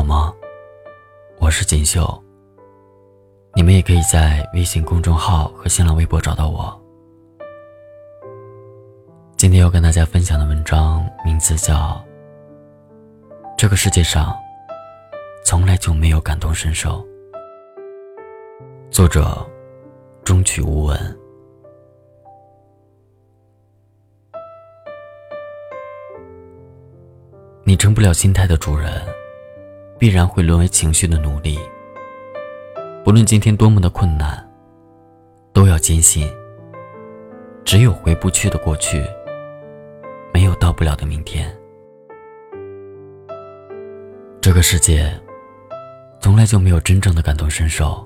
好吗？我是锦绣。你们也可以在微信公众号和新浪微博找到我。今天要跟大家分享的文章名字叫《这个世界上从来就没有感同身受》，作者中曲无闻。你成不了心态的主人，必然会沦为情绪的奴隶。不论今天多么的困难，都要坚信，只有回不去的过去，没有到不了的明天。这个世界，从来就没有真正的感同身受，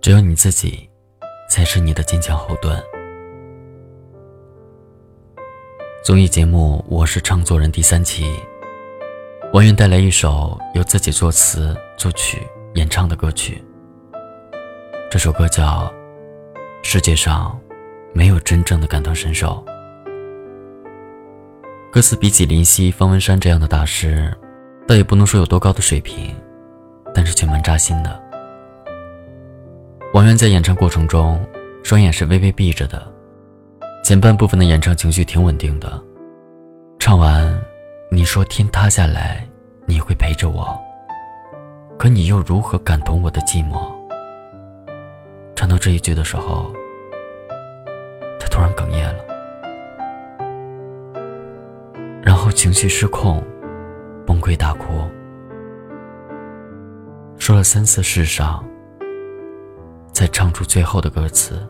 只有你自己，才是你的坚强后盾。综艺节目《我是唱作人》第三期，王源带来一首由自己作词、作曲、演唱的歌曲。这首歌叫《世界上没有真正的感同身受》。歌词比起林夕、方文山这样的大师，倒也不能说有多高的水平，但是却蛮扎心的。王源在演唱过程中，双眼是微微闭着的。前半部分的演唱情绪挺稳定的，唱完，你说天塌下来你会陪着我，可你又如何感同我的寂寞？唱到这一句的时候，他突然哽咽了，然后情绪失控，崩溃大哭，说了三次世上，才唱出最后的歌词。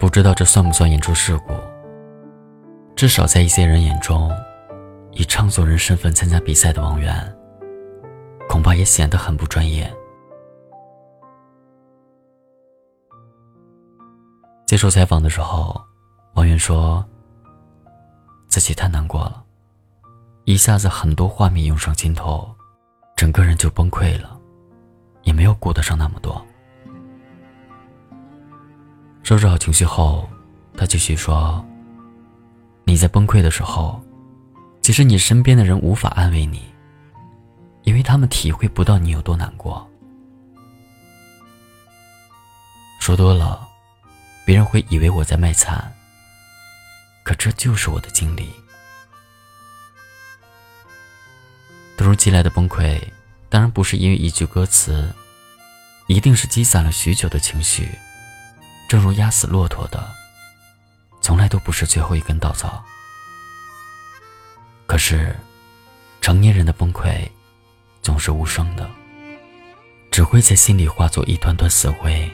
不知道这算不算演出事故？至少在一些人眼中，以唱作人身份参加比赛的王源，恐怕也显得很不专业。接受采访的时候，王源说自己太难过了，一下子很多画面涌上心头，整个人就崩溃了，也没有顾得上那么多。收拾好情绪后，他继续说：“你在崩溃的时候，其实你身边的人无法安慰你，因为他们体会不到你有多难过。说多了，别人会以为我在卖惨。可这就是我的经历。突如其来的崩溃，当然不是因为一句歌词，一定是积攒了许久的情绪。”正如压死骆驼的，从来都不是最后一根稻草。可是，成年人的崩溃，总是无声的，只会在心里化作一团团死灰。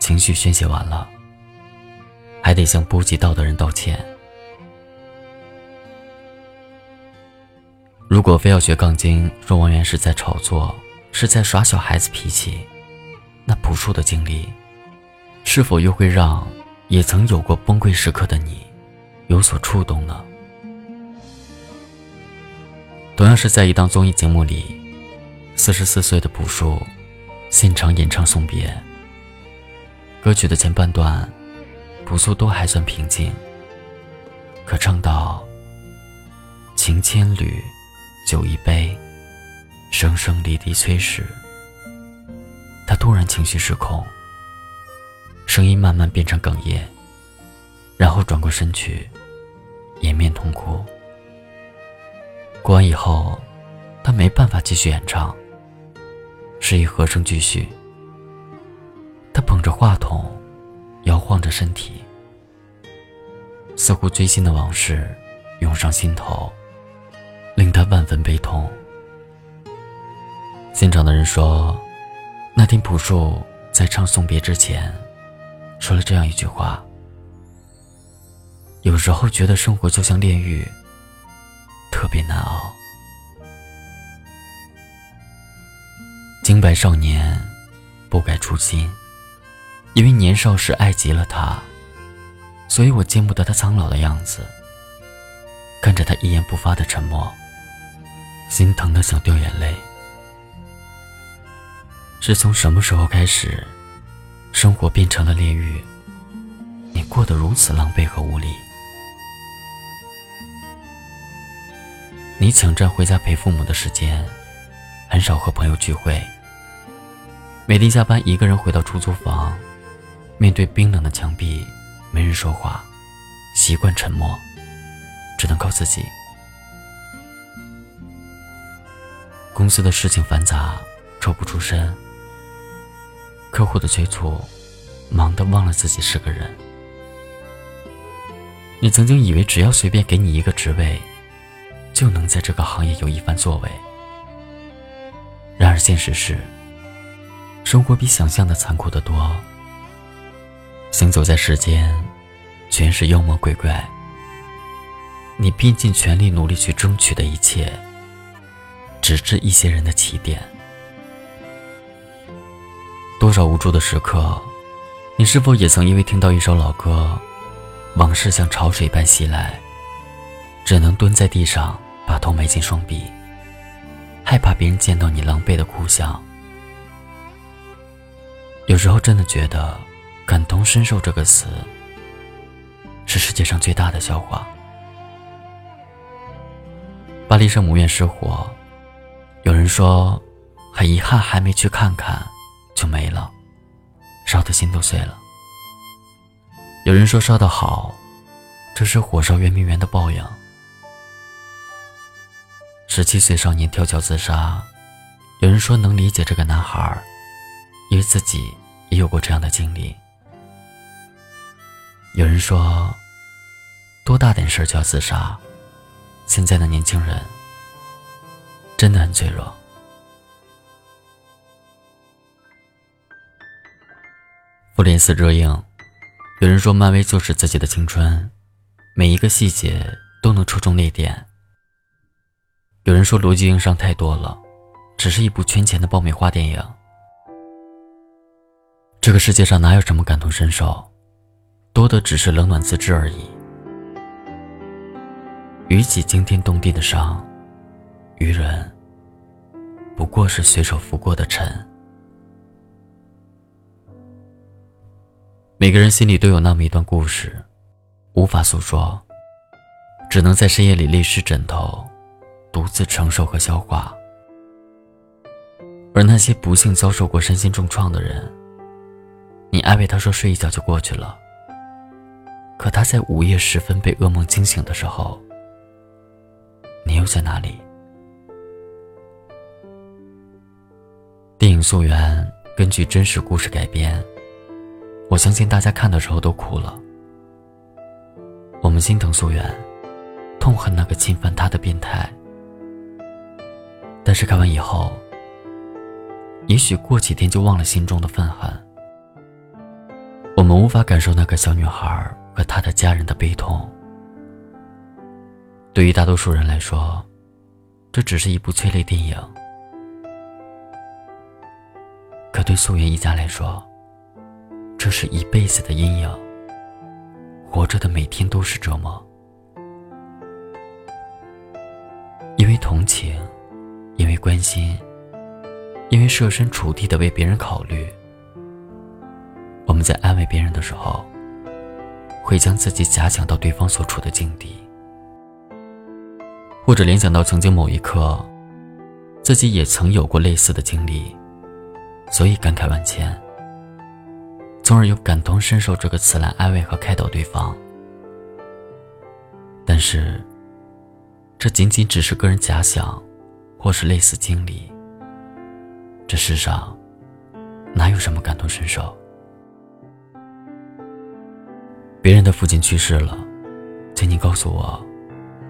情绪宣泄完了，还得向波及到的人道歉。如果非要学杠精，说王源是在炒作，是在耍小孩子脾气，那朴树的经历。是否又会让也曾有过崩溃时刻的你有所触动呢？同样是在一档综艺节目里，四十四岁的朴树现场演唱送别。歌曲的前半段，朴素都还算平静，可唱到“情千缕，酒一杯，声声离笛催”时，他突然情绪失控。声音慢慢变成哽咽，然后转过身去，掩面痛哭。哭完以后，他没办法继续演唱。示意和声继续。他捧着话筒，摇晃着身体，似乎追心的往事涌上心头，令他万分悲痛。现场的人说，那天朴树在唱送别之前。说了这样一句话：“有时候觉得生活就像炼狱，特别难熬。清白少年，不改初心，因为年少时爱极了他，所以我见不得他苍老的样子。看着他一言不发的沉默，心疼的想掉眼泪。是从什么时候开始？”生活变成了炼狱，你过得如此狼狈和无力。你抢占回家陪父母的时间，很少和朋友聚会。每天下班一个人回到出租房，面对冰冷的墙壁，没人说话，习惯沉默，只能靠自己。公司的事情繁杂，抽不出身。客户的催促，忙得忘了自己是个人。你曾经以为只要随便给你一个职位，就能在这个行业有一番作为。然而现实是，生活比想象的残酷得多。行走在世间，全是妖魔鬼怪。你拼尽全力努力去争取的一切，只是一些人的起点。多少无助的时刻，你是否也曾因为听到一首老歌，往事像潮水般袭来，只能蹲在地上，把头埋进双臂，害怕别人见到你狼狈的哭相。有时候真的觉得“感同身受”这个词，是世界上最大的笑话。巴黎圣母院失火，有人说，很遗憾还没去看看。就没了，烧的心都碎了。有人说烧的好，这是火烧圆明园的报应。十七岁少年跳桥自杀，有人说能理解这个男孩，因为自己也有过这样的经历。有人说，多大点事就要自杀，现在的年轻人真的很脆弱。复联四热映，有人说漫威就是自己的青春，每一个细节都能戳中泪点。有人说逻辑硬伤太多了，只是一部圈钱的爆米花电影。这个世界上哪有什么感同身受，多的只是冷暖自知而已。与己惊天动地的伤，于人不过是随手拂过的尘。每个人心里都有那么一段故事，无法诉说，只能在深夜里泪湿枕头，独自承受和消化。而那些不幸遭受过身心重创的人，你安慰他说睡一觉就过去了，可他在午夜时分被噩梦惊醒的时候，你又在哪里？电影《溯源》根据真实故事改编。我相信大家看的时候都哭了。我们心疼素媛，痛恨那个侵犯她的变态。但是看完以后，也许过几天就忘了心中的愤恨。我们无法感受那个小女孩和她的家人的悲痛。对于大多数人来说，这只是一部催泪电影。可对素媛一家来说，这是一辈子的阴影，活着的每天都是折磨。因为同情，因为关心，因为设身处地的为别人考虑，我们在安慰别人的时候，会将自己假想到对方所处的境地，或者联想到曾经某一刻，自己也曾有过类似的经历，所以感慨万千。从而用“感同身受”这个词来安慰和开导对方，但是，这仅仅只是个人假想，或是类似经历。这世上，哪有什么感同身受？别人的父亲去世了，请你告诉我，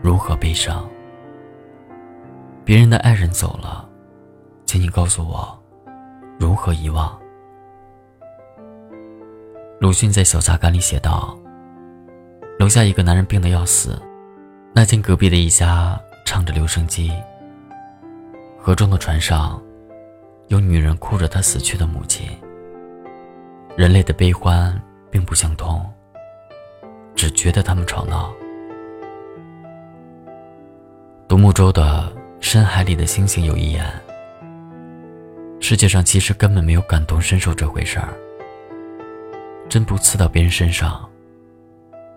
如何悲伤？别人的爱人走了，请你告诉我，如何遗忘？鲁迅在《小擦杆》里写道：“楼下一个男人病得要死，那间隔壁的一家唱着留声机。河中的船上，有女人哭着她死去的母亲。人类的悲欢并不相通，只觉得他们吵闹。”独木舟的《深海里的星星》有一言：“世界上其实根本没有感同身受这回事儿。”针不刺到别人身上，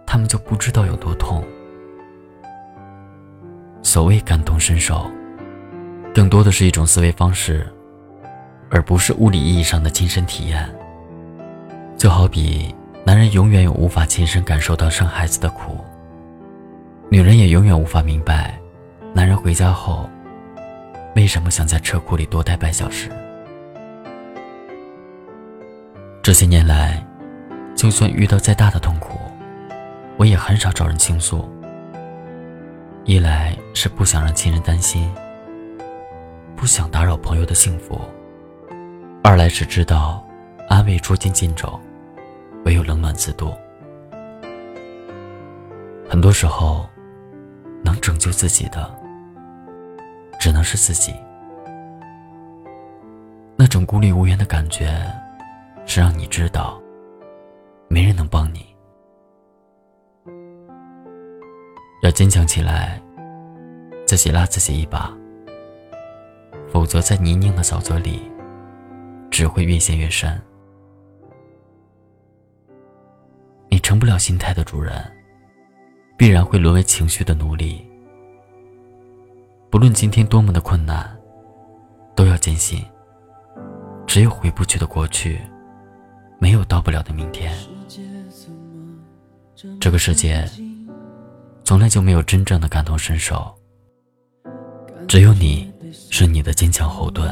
他们就不知道有多痛。所谓感同身受，更多的是一种思维方式，而不是物理意义上的亲身体验。就好比男人永远也无法亲身感受到生孩子的苦，女人也永远无法明白，男人回家后为什么想在车库里多待半小时。这些年来，就算遇到再大的痛苦，我也很少找人倾诉。一来是不想让亲人担心，不想打扰朋友的幸福；二来是知道安慰捉襟见肘，唯有冷暖自度。很多时候，能拯救自己的，只能是自己。那种孤立无援的感觉，是让你知道，没人能帮你。要坚强起来，自己拉自己一把，否则在泥泞的沼泽里，只会越陷越深。你成不了心态的主人，必然会沦为情绪的奴隶。不论今天多么的困难，都要坚信，只有回不去的过去，没有到不了的明天。这个世界。从来就没有真正的感同身受，只有你是你的坚强后盾。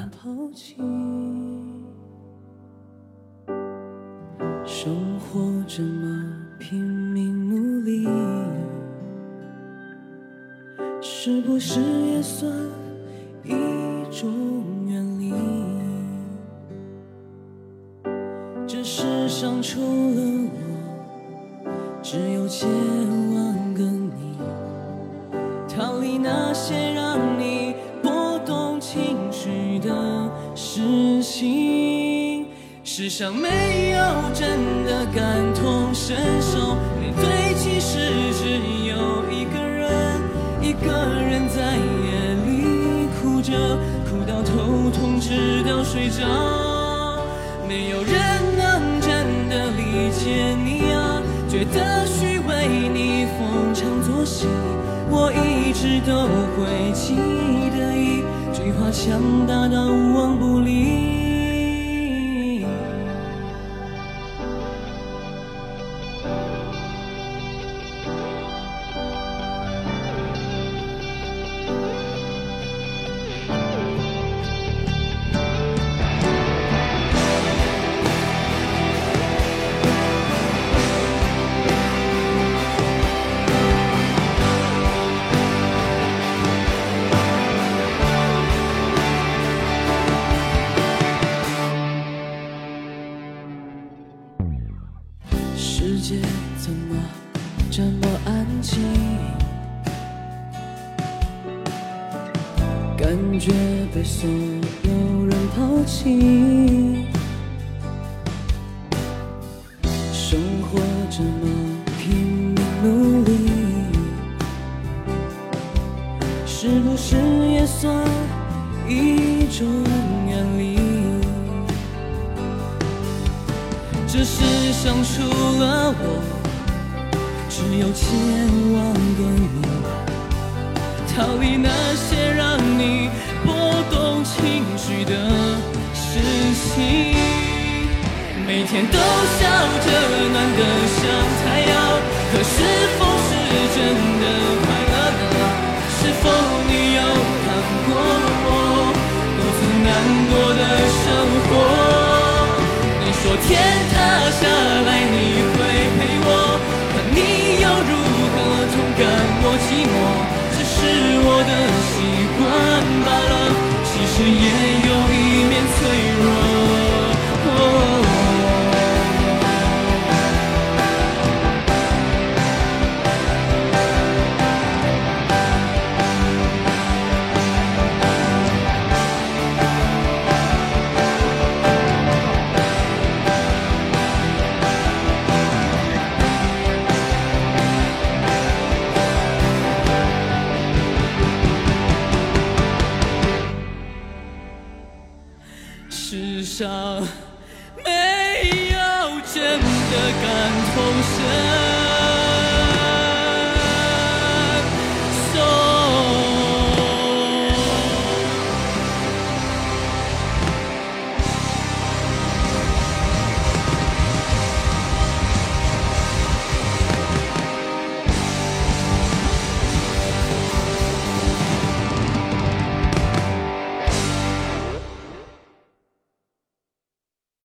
生活这么拼命努力，是不是也算一种远离？这世上除了我，只有千万个你。逃离那些让你波动情绪的事情，世上没有真的感同身受，面对其实只有一个人，一个人在夜里哭着，哭到头痛直到睡着，没有人能真的理解你啊，觉得虚伪，你逢场作戏。我一直都会记得一句话，强大到无往不利。是不是也算一种远离？这世上除了我，只有千万个你。逃离那些让你波动情绪的事情，每天都笑着暖的的感同身。